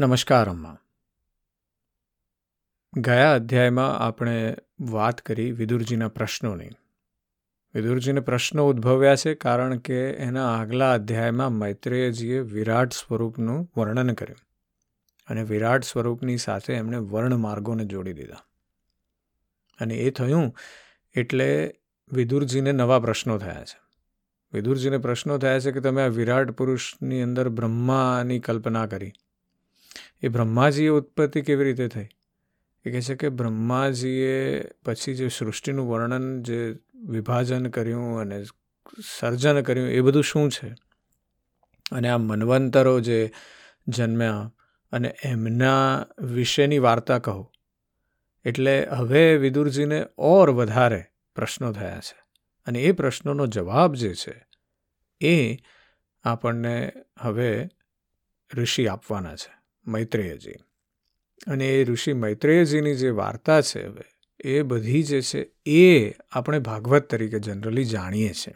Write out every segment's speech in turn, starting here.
નમસ્કાર, અમ્મા. ગયા અધ્યાયમાં આપણે વાત કરી વિદુરજીના પ્રશ્નોની. વિદુરજીને પ્રશ્નો ઉદ્ભવ્યા છે કારણ કે એના આગલા અધ્યાયમાં મૈત્રેયજીએ વિરાટ સ્વરૂપનું વર્ણન કર્યું અને વિરાટ સ્વરૂપની સાથે એમણે વર્ણ માર્ગોને જોડી દીધા. અને એ થયું એટલે વિદુરજીને નવા પ્રશ્નો થયા છે. વિદુરજીને પ્રશ્નો થયા છે કે તમે આ વિરાટ પુરુષની અંદર બ્રહ્માની કલ્પના કરી એ બ્રહ્માજીએ ઉત્પત્તિ કેવી રીતે થઈ? એ કહે છે કે બ્રહ્માજીએ પછી જે સૃષ્ટિનું વર્ણન, જે વિભાજન કર્યું અને સર્જન કર્યું, એ બધું શું છે? અને આ મનવંતરો જે જન્મ્યા અને એમના વિશેની વાર્તા કહો. એટલે હવે વિદુરજીને ઓર વધારે પ્રશ્નો થયા છે. અને એ પ્રશ્નોનો જવાબ જે છે, એ આપણને હવે ઋષિ આપવાના છે. મૈત્રેયજી. અને એ ઋષિ મૈત્રેયજીની જે વાર્તા છે હવે, એ બધી જે છે, એ આપણે ભાગવત તરીકે જનરલી જાણીએ છીએ.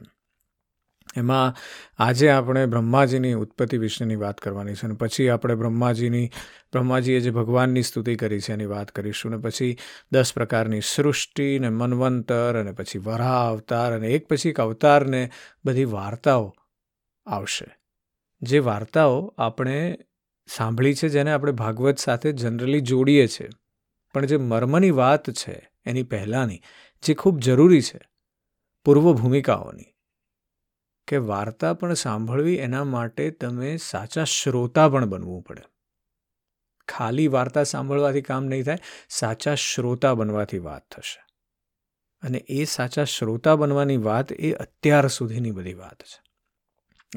એમાં આજે આપણે બ્રહ્માજીની ઉત્પત્તિ વિશેની વાત કરવાની છે અને પછી આપણે બ્રહ્માજીની, બ્રહ્માજીએ જે ભગવાનની સ્તુતિ કરી છે એની વાત કરીશું ને પછી દસ પ્રકારની સૃષ્ટિ ને મનવંતર અને પછી વરાહ અવતાર અને એક પછી એક અવતારને બધી વાર્તાઓ આવશે. જે વાર્તાઓ આપણે સાંભળી છે જેને આપણે ભાગવત સાથે જનરલી જોડીએ છીએ પણ જે મર્મની વાત છે, એની પહેલાંની, જે ખૂબ જરૂરી છે પૂર્વ ભૂમિકાઓની કે વાર્તા પણ સાંભળવી એના માટે તમે સાચા શ્રોતા પણ બનવું પડે. ખાલી વાર્તા સાંભળવાથી કામ નહીં થાય, સાચા શ્રોતા બનવાથી વાત થશે. અને એ સાચા શ્રોતા બનવાની વાત એ અત્યાર સુધીની બધી વાત છે.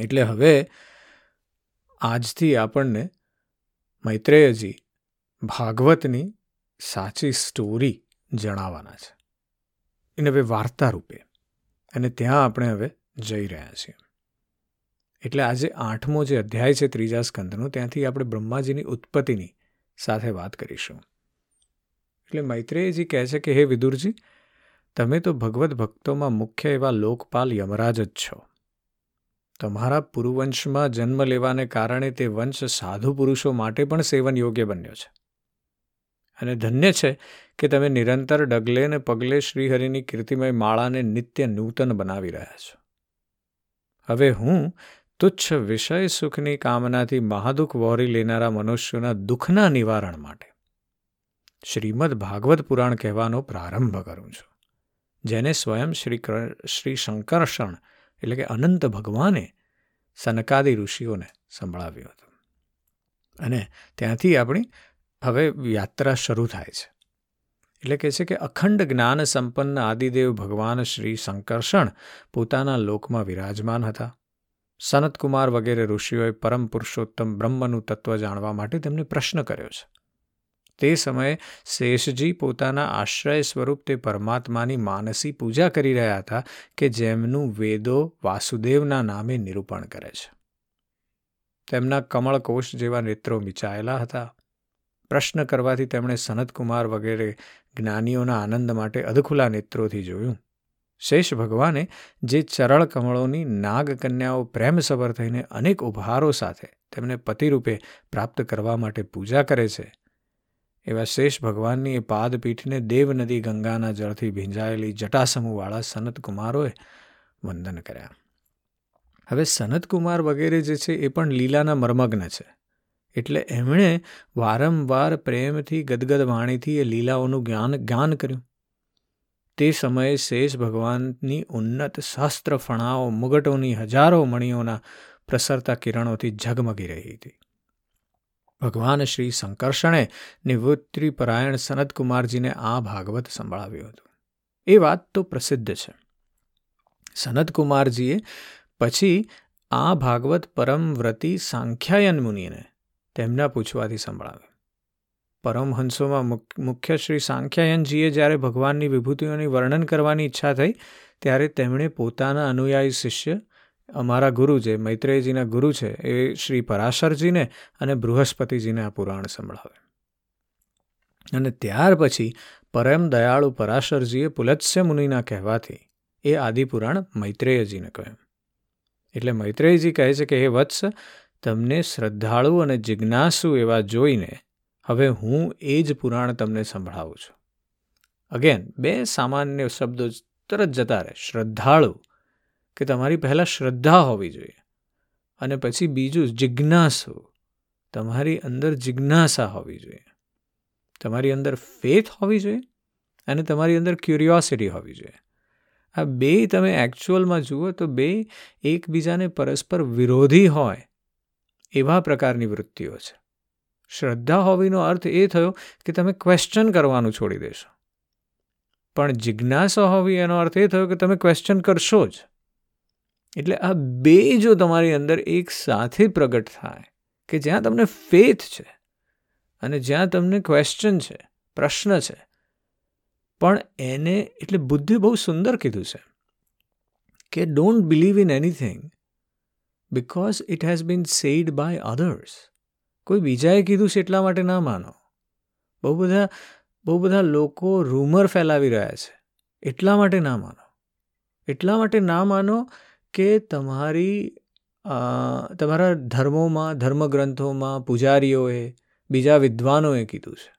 એટલે હવે આજથી આપણને મૈત્રેયજી ભાગવતની સાચી સ્ટોરી જણાવવાના છે. એને હવે વાર્તા રૂપે અને ત્યાં આપણે હવે જઈ રહ્યા છીએ. એટલે આજે આઠમો જે અધ્યાય છે ત્રીજા સ્કંદનો, ત્યાંથી આપણે બ્રહ્માજીની ઉત્પત્તિની સાથે વાત કરીશું. એટલે મૈત્રેયજી કહે છે કે, હે વિદુરજી, તમે તો ભગવત ભક્તોમાં મુખ્ય એવા લોકપાલ યમરાજ જ છો. તમારા પુરુવંશમાં જન્મ લેવાને કારણે તે વંશ સાધુ પુરુષો માટે પણ સેવન યોગ્ય બન્યો છે. અને ધન્ય છે કે તમે નિરંતર ડગલે ને પગલે શ્રીહરિની કીર્તિમય માળાને નિત્ય નૂતન બનાવી રહ્યા છો. હવે હું તુચ્છ વિષય સુખની કામનાથી મહાદુખ વહોરી લેનારા મનુષ્યોના દુઃખના નિવારણ માટે શ્રીમદ ભાગવત પુરાણ કહેવાનો પ્રારંભ કરું છું, જેને સ્વયં શ્રી શ્રી શંકરષણ એટલે કે અનંત ભગવાને સનકાદી ઋષિઓને સંભળાવ્યું હતું. અને ત્યાંથી આપણી હવે યાત્રા શરૂ થાય છે. એટલે કહે છે કે અખંડ જ્ઞાન સંપન્ન આદિદેવ ભગવાન શ્રી શંકર્ષણ પોતાના લોકમાં વિરાજમાન હતા. સનતકુમાર વગેરે ઋષિઓએ પરમ પુરુષોત્તમ બ્રહ્મનું તત્વ જાણવા માટે તેમને પ્રશ્ન કર્યો છે. તે સમયે શેષજી પોતાના આશ્રય સ્વરૂપ તે પરમાત્માની માનસી પૂજા કરી રહ્યા હતા કે જેમનું વેદો વાસુદેવના નામે નિરૂપણ કરે છે. તેમના કમળકોષ જેવા નેત્રો મિચાયેલા હતા. પ્રશ્ન કરવાથી તેમણે સનતકુમાર વગેરે જ્ઞાનીઓના આનંદ માટે અધખુલા નેત્રોથી જોયું. શેષ ભગવાને જે ચરળ કમળોની નાગકન્યાઓ પ્રેમસભર થઈને અનેક ઉપહારો સાથે તેમને પતિરૂપે પ્રાપ્ત કરવા માટે પૂજા કરે છે એવા શેષ ભગવાનની એ પાદપીઠને દેવનદી ગંગાના જળથી ભીંજાયેલી જટાસમૂહવાળા સનતકુમારોએ વંદન કર્યા. હવે સનતકુમાર વગેરે જે છે એ પણ લીલાના મર્મગ્ન છે. એટલે એમણે વારંવાર પ્રેમથી ગદગદ વાણીથી એ લીલાઓનું જ્ઞાન જ્ઞાન કર્યું. તે સમયે શેષ ભગવાનની ઉન્નત શાસ્ત્ર ફણાઓ, મુગટોની હજારો મણીઓના પ્રસરતા કિરણોથી ઝગમગી રહી હતી. ભગવાન શ્રી શંકર્ષણે નિવૃત્તિપરાયણ સનતકુમારજીને આ ભાગવત સંભળાવ્યું હતું. એ વાત તો પ્રસિદ્ધ છે. સનતકુમારજીએ પછી આ ભાગવત પરમવ્રતી સાંખ્યાયન મુનિને તેમના પૂછવાથી સંભળાવ્યું. પરમહંસોમાં મુખ્ય શ્રી સાંખ્યાયનજીએ જ્યારે ભગવાનની વિભૂતિઓની વર્ણન કરવાની ઈચ્છા થઈ, ત્યારે તેમણે પોતાના અનુયાયી શિષ્ય અમારા ગુરુ જે મૈત્રેયજીના ગુરુ છે, એ શ્રી પરાશરજીને અને બૃહસ્પતિજીને આ પુરાણ સંભળાવે. અને ત્યાર પછી પરમ દયાળુ પરાશરજીએ પુલત્સ્ય મુનિના કહેવાથી એ આદિપુરાણ મૈત્રેયજીને કહ્યું. એટલે મૈત્રેયજી કહે છે કે, હે વત્સ, તમને શ્રદ્ધાળુ અને જિજ્ઞાસુ એવા જોઈને હવે હું એ જ પુરાણ તમને સંભળાવું છું. અગેન બે સામાન્ય શબ્દો તરત જતા રહે. શ્રદ્ધાળુ કે તમારી પહેલાં શ્રદ્ધા હોવી જોઈએ અને પછી બીજું જિજ્ઞાસુ. તમારી અંદર જિજ્ઞાસા હોવી જોઈએ. તમારી અંદર ફેથ હોવી જોઈએ અને તમારી અંદર ક્યુરિયોસિટી હોવી જોઈએ. આ બે તમે એકચ્યુઅલમાં જુઓ તો બે એકબીજાને પરસ્પર વિરોધી હોય એવા પ્રકારની વૃત્તિઓ છે. શ્રદ્ધા હોવીનો અર્થ એ થયો કે તમે ક્વેશ્ચન કરવાનું છોડી દેશો. પણ જિજ્ઞાસા હોવી એનો અર્થ એ થયો કે તમે ક્વેશ્ચન કરશો જ. એટલે આ બે જો તમારી અંદર એક સાથે પ્રગટ થાય, કે જ્યાં તમને ફેથ છે અને જ્યાં તમને ક્વેશ્ચન છે, પ્રશ્ન છે, પણ એને, એટલે બુદ્ધિ બહુ સુંદર કીધું છે, કે don't believe in anything because it has been said by others કોઈ બીજાએ કીધું છે એટલા માટે ના માનો. બહુ બધા બહુ બધા લોકો રૂમર ફેલાવી રહ્યા છે, એટલા માટે ના માનો. એટલા માટે ના માનો કે તમારી તમારા ધર્મોમાં, ધર્મગ્રંથોમાં પૂજારીઓએ બીજા વિદ્વાનોએ કીધું છે?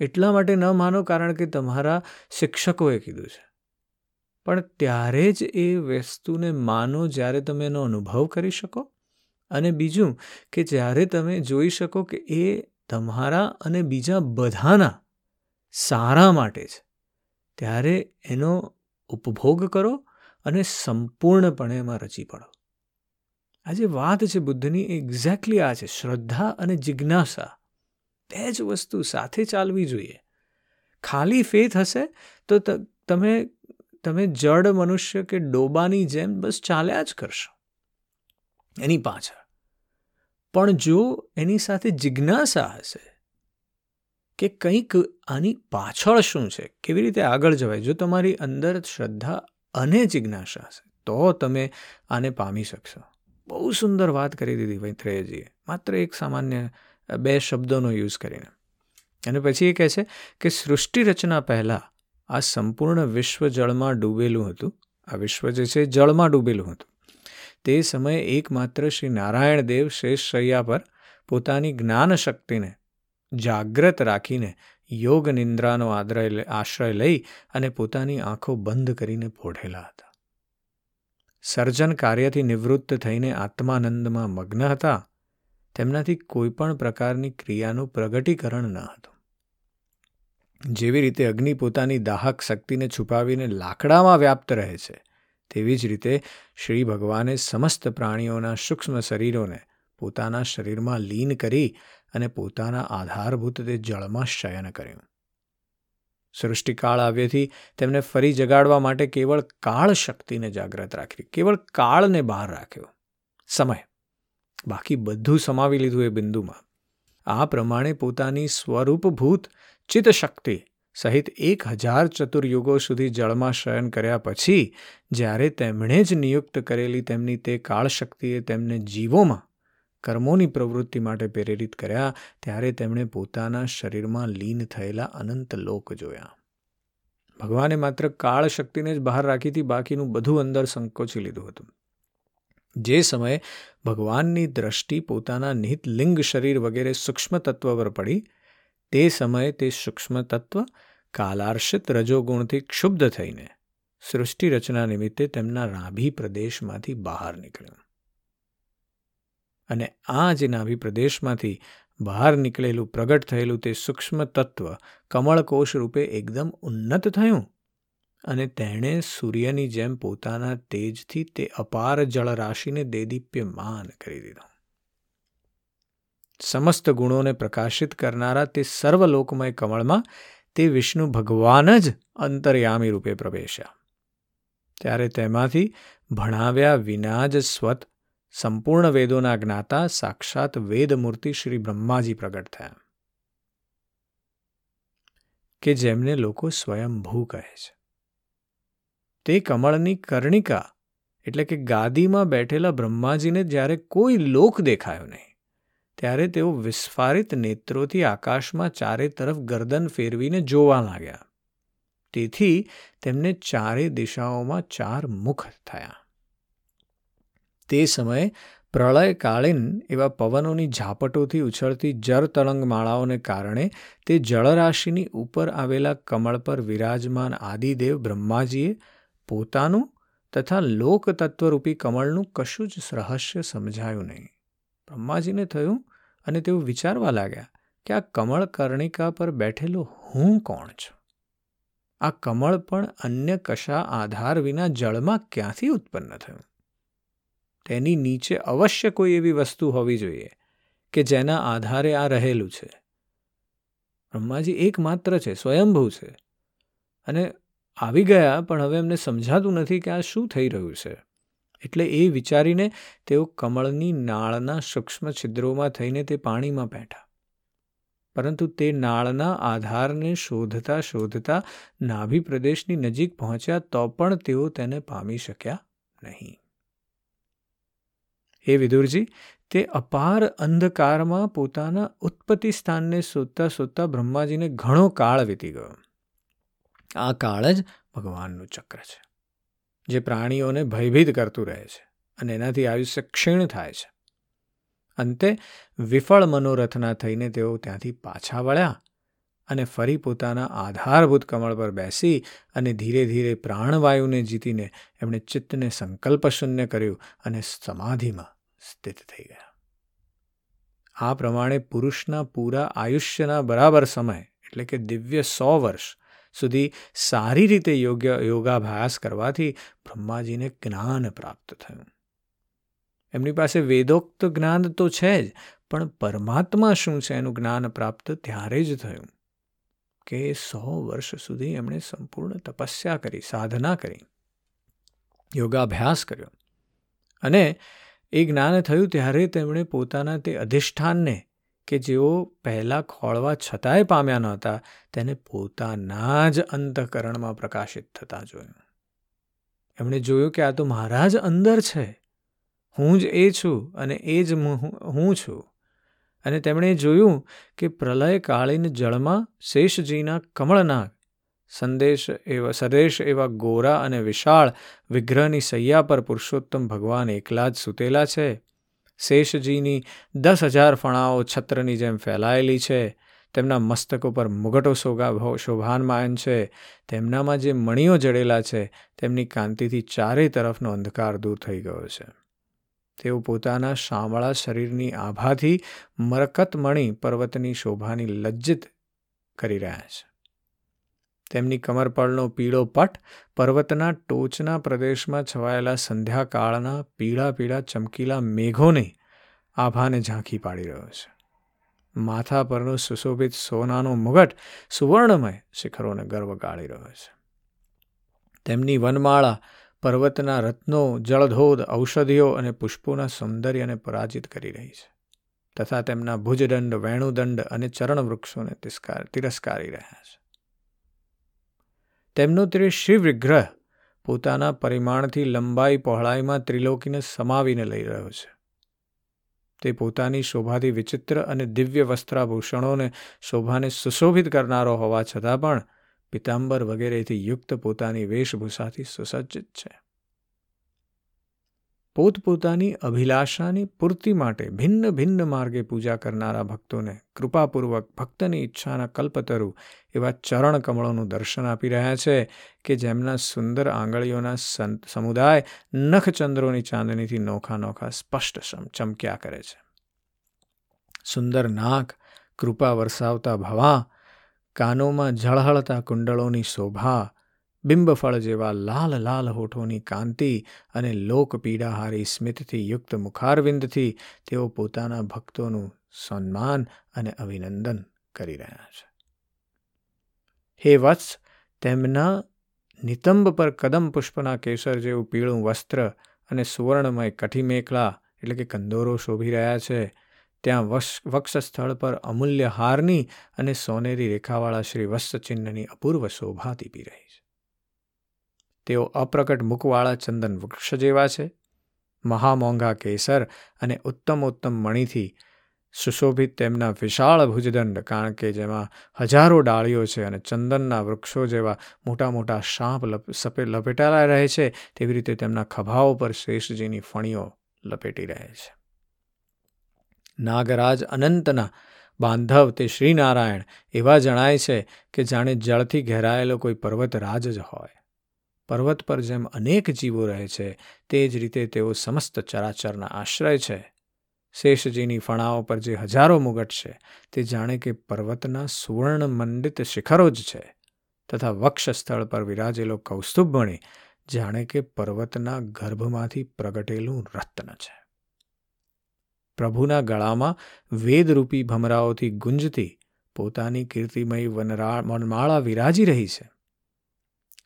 એટલા માટે ન માનો કારણ કે તમારા શિક્ષકોએ કીધું છે. પણ ત્યારે જ એ વસ્તુને માનો જ્યારે તમે એનો અનુભવ કરી શકો અને બીજું કે જ્યારે તમે જોઈ શકો કે એ તમારા અને બીજા બધાના સારા માટે છે, ત્યારે એનો ઉપભોગ કરો અને સંપૂર્ણપણે એમાં રચી પડો. આ જે વાત છે બુદ્ધની એક્ઝેક્ટલી આ છે. શ્રદ્ધા અને જિજ્ઞાસા. બે જ વસ્તુ સાથે ચાલવી જોઈએ. ખાલી ફેથ હશે તો, તમે તમે જડ મનુષ્ય કે ડોબાની જેમ બસ ચાલ્યા જ કરશો. એની પાછળ. પણ જો એની સાથે જિજ્ઞાસા હશે કે કંઈક આની પાછળ શું છે, કેવી રીતે આગળ જવાય? જો તમારી અંદર શ્રદ્ધા અને જિજ્ઞાસા હશે. તો તમે આને પામી શકશો. બહુ સુંદર વાત કરી દીધી મૈત્રેયજીએ. માત્ર એક સામાન્ય બે શબ્દોનો યુઝ કરીને. અને પછી એ કહે છે કે સૃષ્ટિ રચના પહેલાં આ સંપૂર્ણ વિશ્વ જળમાં ડૂબેલું હતું. આ વિશ્વ જે છે જળમાં ડૂબેલું હતું. તે સમયે એકમાત્ર શ્રી નારાયણ દેવ શેષ શૈયા પર પોતાની જ્ઞાન શક્તિને જાગ્રત રાખીને યોગ નિંદ્રાનો આશ્રય લઈ અને પોતાની આંખો બંધ કરીને પોઢેલા હતા. સર્જન કાર્યથી નિવૃત્ત થઈને આત્માનંદમાં મગ્ન હતા. તેમનાથી કોઈ પણ પ્રકારની ક્રિયાનું પ્રગટીકરણ ન હતું. જેવી રીતે અગ્નિ પોતાની દાહક શક્તિને છુપાવીને લાકડામાં વ્યાપ્ત રહે છે, તેવી જ રીતે શ્રી ભગવાને સમસ્ત પ્રાણીઓના સૂક્ષ્મ શરીરોને પોતાના શરીરમાં લીન કરી અને પોતાના આધારભૂત તે જળમાં શયન કર્યું. સૃષ્ટિકાળ આવ્યથી તેમને ફરી જગાડવા માટે કેવળ કાળ શક્તિને જાગ્રત રાખી કેવળ કાળને બહાર રાખ્યો. સમય. બાકી બધું સમાવી લીધું એ બિંદુમાં. આ પ્રમાણે પોતાની સ્વરૂપભૂત ચિત્ત શક્તિ સહિત એક હજાર ચતુર્યુગો સુધી જળમાં શયન કર્યા પછી જ્યારે તેમણે જ નિયુક્ત કરેલી તેમની તે કાળશક્તિએ તેમને જીવોમાં કર્મોની પ્રવૃત્તિ માટે પ્રેરિત કર્યા, ત્યારે તેમણે પોતાના શરીરમાં લીન થયેલા અનંત લોક જોયા. ભગવાને માત્ર કાળ શક્તિને જ બહાર રાખીથી બાકીનું બધું અંદર સંકોચી લીધું હતું. જે સમયે ભગવાનની દ્રષ્ટિ પોતાના નિહિત લિંગ શરીર વગેરે સૂક્ષ્મ તત્વ પર પડી, તે સમયે તે સૂક્ષ્મ તત્વ કાલાર્ષિત રજોગુણથી ક્ષુબ્ધ થઈને સૃષ્ટિ રચના નિમિત્તે તેમના રાભી પ્રદેશમાંથી બહાર નીકળ્યું. અને આ જ નાભી પ્રદેશમાંથી બહાર નીકળેલું પ્રગટ થયેલું તે સૂક્ષ્મ તત્વ કમળકોષ રૂપે એકદમ ઉન્નત થયું. અને તેણે સૂર્યની જેમ પોતાના તેજથી તે અપાર જળરાશિને દેદીપ્યમાન કરી દીધો. સમસ્ત ગુણોને પ્રકાશિત કરનારા તે સર્વલોકમય કમળમાં તે વિષ્ણુ ભગવાન જ અંતર્યામી રૂપે પ્રવેશ્યા. ત્યારે તેમાંથી ભણાવ્યા વિના જ સ્વત સંપૂર્ણ વેદોના જ્ઞાતા સાક્ષાત વેદમૂર્તિ શ્રી બ્રહ્માજી પ્રગટ થયા. કે જેમને લોકો સ્વયંભૂ કહે છે. તે કમળની કર્ણિકા એટલે કે ગાદીમાં બેઠેલા બ્રહ્માજીને જ્યારે કોઈ લોક દેખાયો નહીં, ત્યારે તેઓ વિસ્ફારિત નેત્રોથી આકાશમાં ચારે તરફ ગરદન ફેરવીને જોવા લાગ્યા. તેથી તેમને ચારે દિશાઓમાં ચાર મુખ થયા. તે સમયે પ્રળયકાળીન એવા પવનોની ઝાપટોથી ઉછળતી જર તરંગમાળાઓને કારણે તે જળરાશિની ઉપર આવેલા કમળ પર વિરાજમાન આદિદેવ બ્રહ્માજીએ પોતાનું તથા લોકતત્વરૂપી કમળનું કશું જ રહસ્ય સમજાયું નહીં. બ્રહ્માજીને થયું અને તેઓ વિચારવા લાગ્યા કે આ કમળ કર્ણિકા પર બેઠેલો હું કોણ છું? આ કમળ પણ અન્ય કશા આધાર વિના જળમાં ક્યાંથી ઉત્પન્ન થયું? તેની નીચે અવશ્ય કોઈ એવી વસ્તુ હોવી જોઈએ કે જેના આધારે આ રહેલું છે. બ્રહ્માજી એકમાત્ર છે, સ્વયંભૂ છે. અને આવી ગયા, પણ હવે એમને સમજાતું નથી કે આ શું થઈ રહ્યું છે. એટલે એ વિચારીને તેઓ કમળની નાળના સૂક્ષ્મ છિદ્રોમાં થઈને તે પાણીમાં બેઠા. પરંતુ તે નાળના આધારને શોધતા શોધતા નાભી પ્રદેશની નજીક પહોંચ્યા તો પણ તેઓ તેને પામી શક્યા નહીં. હે વિદુરજી, તે અપાર અંધકારમાં પોતાના ઉત્પત્તિ સ્થાનને શોધતા શોધતા બ્રહ્માજીને ઘણો કાળ વીતી ગયો. આ કાળ જ ભગવાનનું ચક્ર છે, જે પ્રાણીઓને ભયભીત કરતું રહે છે અને એનાથી આયુષ્ય ક્ષીણ થાય છે. અંતે વિફળ મનોરથના થઈને તેઓ ત્યાંથી પાછા વળ્યા અને ફરી પોતાના આધારભૂત કમળ પર બેસી અને ધીરે ધીરે પ્રાણવાયુને જીતીને એમણે ચિત્તને સંકલ્પશૂન્ય કર્યું અને સમાધિમાં સ્થિત થઈ ગયા. આ પ્રમાણે પુરુષના પૂરા આયુષ્યના બરાબર સમય, એટલે કે દિવ્ય સો વર્ષ સુધી સારી રીતે યોગ્ય યોગાભ્યાસ કરવાથી બ્રહ્માજીને જ્ઞાન પ્રાપ્ત થયું. એમની પાસે વેદોક્ત જ્ઞાન તો છે જ, પણ પરમાત્મા શું છે એનું જ્ઞાન પ્રાપ્ત ત્યારે જ થયું કે સો વર્ષ સુધી એમણે સંપૂર્ણ તપસ્યા કરી, સાધના કરી, યોગાભ્યાસ કર્યો. અને એ જ્ઞાન થયું ત્યારે તેમણે પોતાના તે અધિષ્ઠાનને, કે જેઓ પહેલાં ખોળવા છતાંય પામ્યા નહોતા તેને પોતાના જ અંતકરણમાં પ્રકાશિત થતાં જોયું. એમણે જોયું કે આ તો મારા જ અંદર છે. હું જ એ છું અને એ જ હું છું. અને તેમણે જોયું કે પ્રલયકાળીન જળમાં શેષજીના કમળનાગ સંદેશ એવા, સદેશ એવા ગોરા અને વિશાળ વિગ્રહની સૈયા પર પુરુષોત્તમ ભગવાન એકલા જ સૂતેલા છે. શેષજીની દસ હજાર ફણાઓ છત્રની જેમ ફેલાયેલી છે. તેમના મસ્તકો પર મુગટો શોગા શોભાનમાયન છે. તેમનામાં જે મણીઓ જડેલા છે, તેમની કાંતિથી ચારે તરફનો અંધકાર દૂર થઈ ગયો છે. તેઓ પોતાના શામળા શરીરની આભાથી મરકતમણી પર્વતની શોભાની લજ્જિત કરી રહ્યા છે. તેમની કમરપળનો પીળો પટ પર્વતના ટોચના પ્રદેશમાં છવાયેલા સંધ્યાકાળના પીળા પીળા ચમકીલા મેઘોને આભાને ઝાંખી પાડી રહ્યો છે. માથા પરનો સુશોભિત સોનાનો મુગટ સુવર્ણમય શિખરોને ગર્વ ગાળી રહ્યો છે. તેમની વનમાળા પર્વતના રત્નો, જળધોધ, ઔષધિઓ અને પુષ્પોના સૌંદર્યને પરાજિત કરી રહી છે તથા તેમના ભુજદંડ, વેણુદંડ અને ચરણ વૃક્ષોને તિરસ્કારી રહ્યા છે. તેમનો તે શિવ વિગ્રહ પોતાના પરિમાણથી લંબાઈ પહોળાઈમાં ત્રિલોકીને સમાવીને લઈ રહ્યો છે. તે પોતાની શોભાથી વિચિત્ર અને દિવ્ય વસ્ત્રાભૂષણોને શોભાને સુશોભિત કરનારો હોવા છતાં પણ પિતાંબર વગેરેથી યુક્ત પોતાની વેશભૂષાથી સુસજ્જિત છે. પોતપોતાની અભિલાષાની પૂર્તિ માટે ભિન્ન ભિન્ન માર્ગે પૂજા કરનારા ભક્તોને કૃપાપૂર્વક ભક્તની ઈચ્છાના કલ્પતરુ એવા ચરણ કમળોનું દર્શન આપી રહ્યા છે કે જેમના સુંદર આંગળીઓના સમુદાય નખચંદ્રોની ચાંદનીથી નોખા નોખા સ્પષ્ટ ચમક્યા કરે છે. સુંદર નાક, કૃપા વરસાવતા ભવા, કાનોમાં ઝળહળતા કુંડળોની શોભા બિંબફળ જેવા લાલ લાલ હોઠોની કાંતિ અને લોકપીડાહારી સ્મિતથી યુક્ત મુખારવિંદથી તેઓ પોતાના ભક્તોનું સન્માન અને અભિનંદન કરી રહ્યા છે. હે વત્સ, તેમના નિતંબ પર કદમ પુષ્પના કેસર જેવું પીળું વસ્ત્ર અને સુવર્ણમય કઠી મેખલા, એટલે કે કંદોરો શોભી રહ્યા છે. ત્યાં વક્ષસ્થળ પર અમૂલ્ય હારની અને સોનેરી રેખાવાળા શ્રી વત્સચિહ્નની અપૂર્વ શોભા દીપી રહી છે. તેઓ અપ્રકટ મુખવાળા ચંદન વૃક્ષ જેવા છે. મહામોંઘા કેસર અને ઉત્તમ ઉત્તમ મણીથી સુશોભિત તેમના વિશાળ ભુજદંડ, કારણ કે જેમાં હજારો ડાળીઓ છે અને ચંદનના વૃક્ષો જેવા મોટા મોટા શાંપ સપે, લપેટાયેલા રહે છે, તેવી રીતે તેમના ખભાઓ પર શેષજીની ફણીઓ લપેટી રહે છે. નાગરાજ અનંતના બાંધવ તે શ્રીનારાયણ એવા જણાય છે કે જાણે જળથી ઘેરાયેલો કોઈ પર્વતરાજ જ હોય. પર્વત પર જેમ અનેક જીવો રહે છે, તે જ રીતે તેઓ સમસ્ત ચરાચરના આશ્રય છે. શેષજીની ફણાઓ પર જે હજારો મુગટ છે, તે જાણે કે પર્વતના સુવર્ણ મંડિત શિખરો જ છે. તથા વક્ષ સ્થળ પર વિરાજેલો કૌસ્તુભમણી જાણે કે પર્વતના ગર્ભમાંથી પ્રગટેલું રત્ન છે. પ્રભુના ગળામાં વેદરૂપી ભમરાઓથી ગુંજતી પોતાની કીર્તિમય વનરા, વનમાળા વિરાજી રહી છે.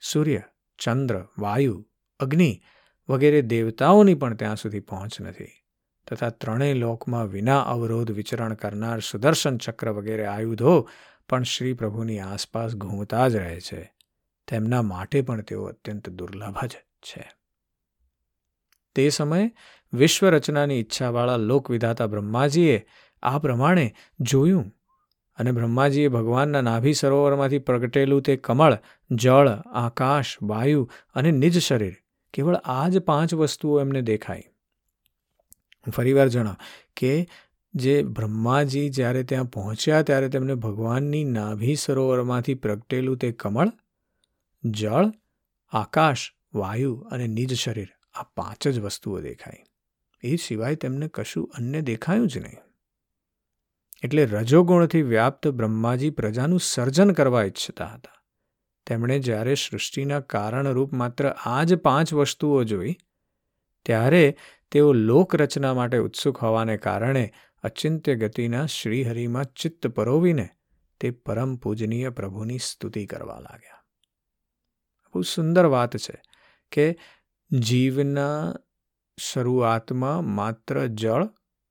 સૂર્ય ચંદ્ર, વાયુ, અગ્નિ વગેરે દેવતાઓની પણ ત્યાં સુધી પહોંચ નથી. તથા ત્રણેય લોકમાં વિના અવરોધ વિચરણ કરનાર સુદર્શન ચક્ર વગેરે આયુધો પણ શ્રી પ્રભુની આસપાસ ઘૂમતા જ રહે છે. તેમના માટે પણ તેઓ અત્યંત દુર્લભ જ છે. તે સમયે વિશ્વ રચનાની ઈચ્છાવાળા લોકવિધાતા બ્રહ્માજીએ આ પ્રમાણે જોયું અને બ્રહ્માજીએ ભગવાનના નાભી સરોવરમાંથી પ્રગટેલું તે કમળ, જળ, આકાશ, વાયુ અને નિજ શરીર કેવળ આ જ પાંચ વસ્તુઓ એમને દેખાઈ. ફરીવાર જણાવ કે જે બ્રહ્માજી જ્યારે ત્યાં પહોંચ્યા ત્યારે તેમને ભગવાનની નાભી સરોવરમાંથી પ્રગટેલું તે કમળ, જળ, આકાશ, વાયુ અને નિજ શરીર આ પાંચ જ વસ્તુઓ દેખાઈ. એ સિવાય તેમને કશું અન્ય દેખાયું જ નહીં. એટલે રજોગુણથી વ્યાપ્ત બ્રહ્માજી પ્રજાનું સર્જન કરવા ઈચ્છતા હતા. તેમણે જ્યારે સૃષ્ટિના કારણરૂપ માત્ર આ જ પાંચ વસ્તુઓ જોઈ, ત્યારે તેઓ લોકરચના માટે ઉત્સુક હોવાને કારણે અચિંત્ય ગતિના શ્રીહરિમાં ચિત્ત પરોવીને તે પરમ પૂજનીય પ્રભુની સ્તુતિ કરવા લાગ્યા. બહુ સુંદર વાત છે કે જીવના શરૂઆતમાં માત્ર જળ,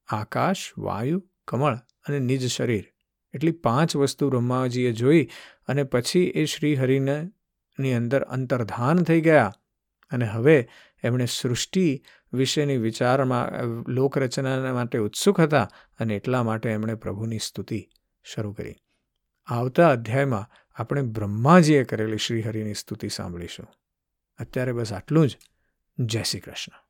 આકાશ, વાયુ, કમળ અને નિજ શરીર. એટલી પાંચ વસ્તુ બ્રહ્માજીએ જોઈ અને પછી એ શ્રીહરિને ની અંદર અંતર્ધાન થઈ ગયા. અને હવે એમણે સૃષ્ટિ વિશેની વિચારમાં લોકરચના માટે ઉત્સુક હતા અને એટલા માટે એમણે પ્રભુની સ્તુતિ શરૂ કરી. આવતા અધ્યાયમાં આપણે બ્રહ્માજીએ કરેલી શ્રીહરિની સ્તુતિ સાંભળીશું. અત્યારે બસ આટલું જ. જય શ્રી કૃષ્ણ.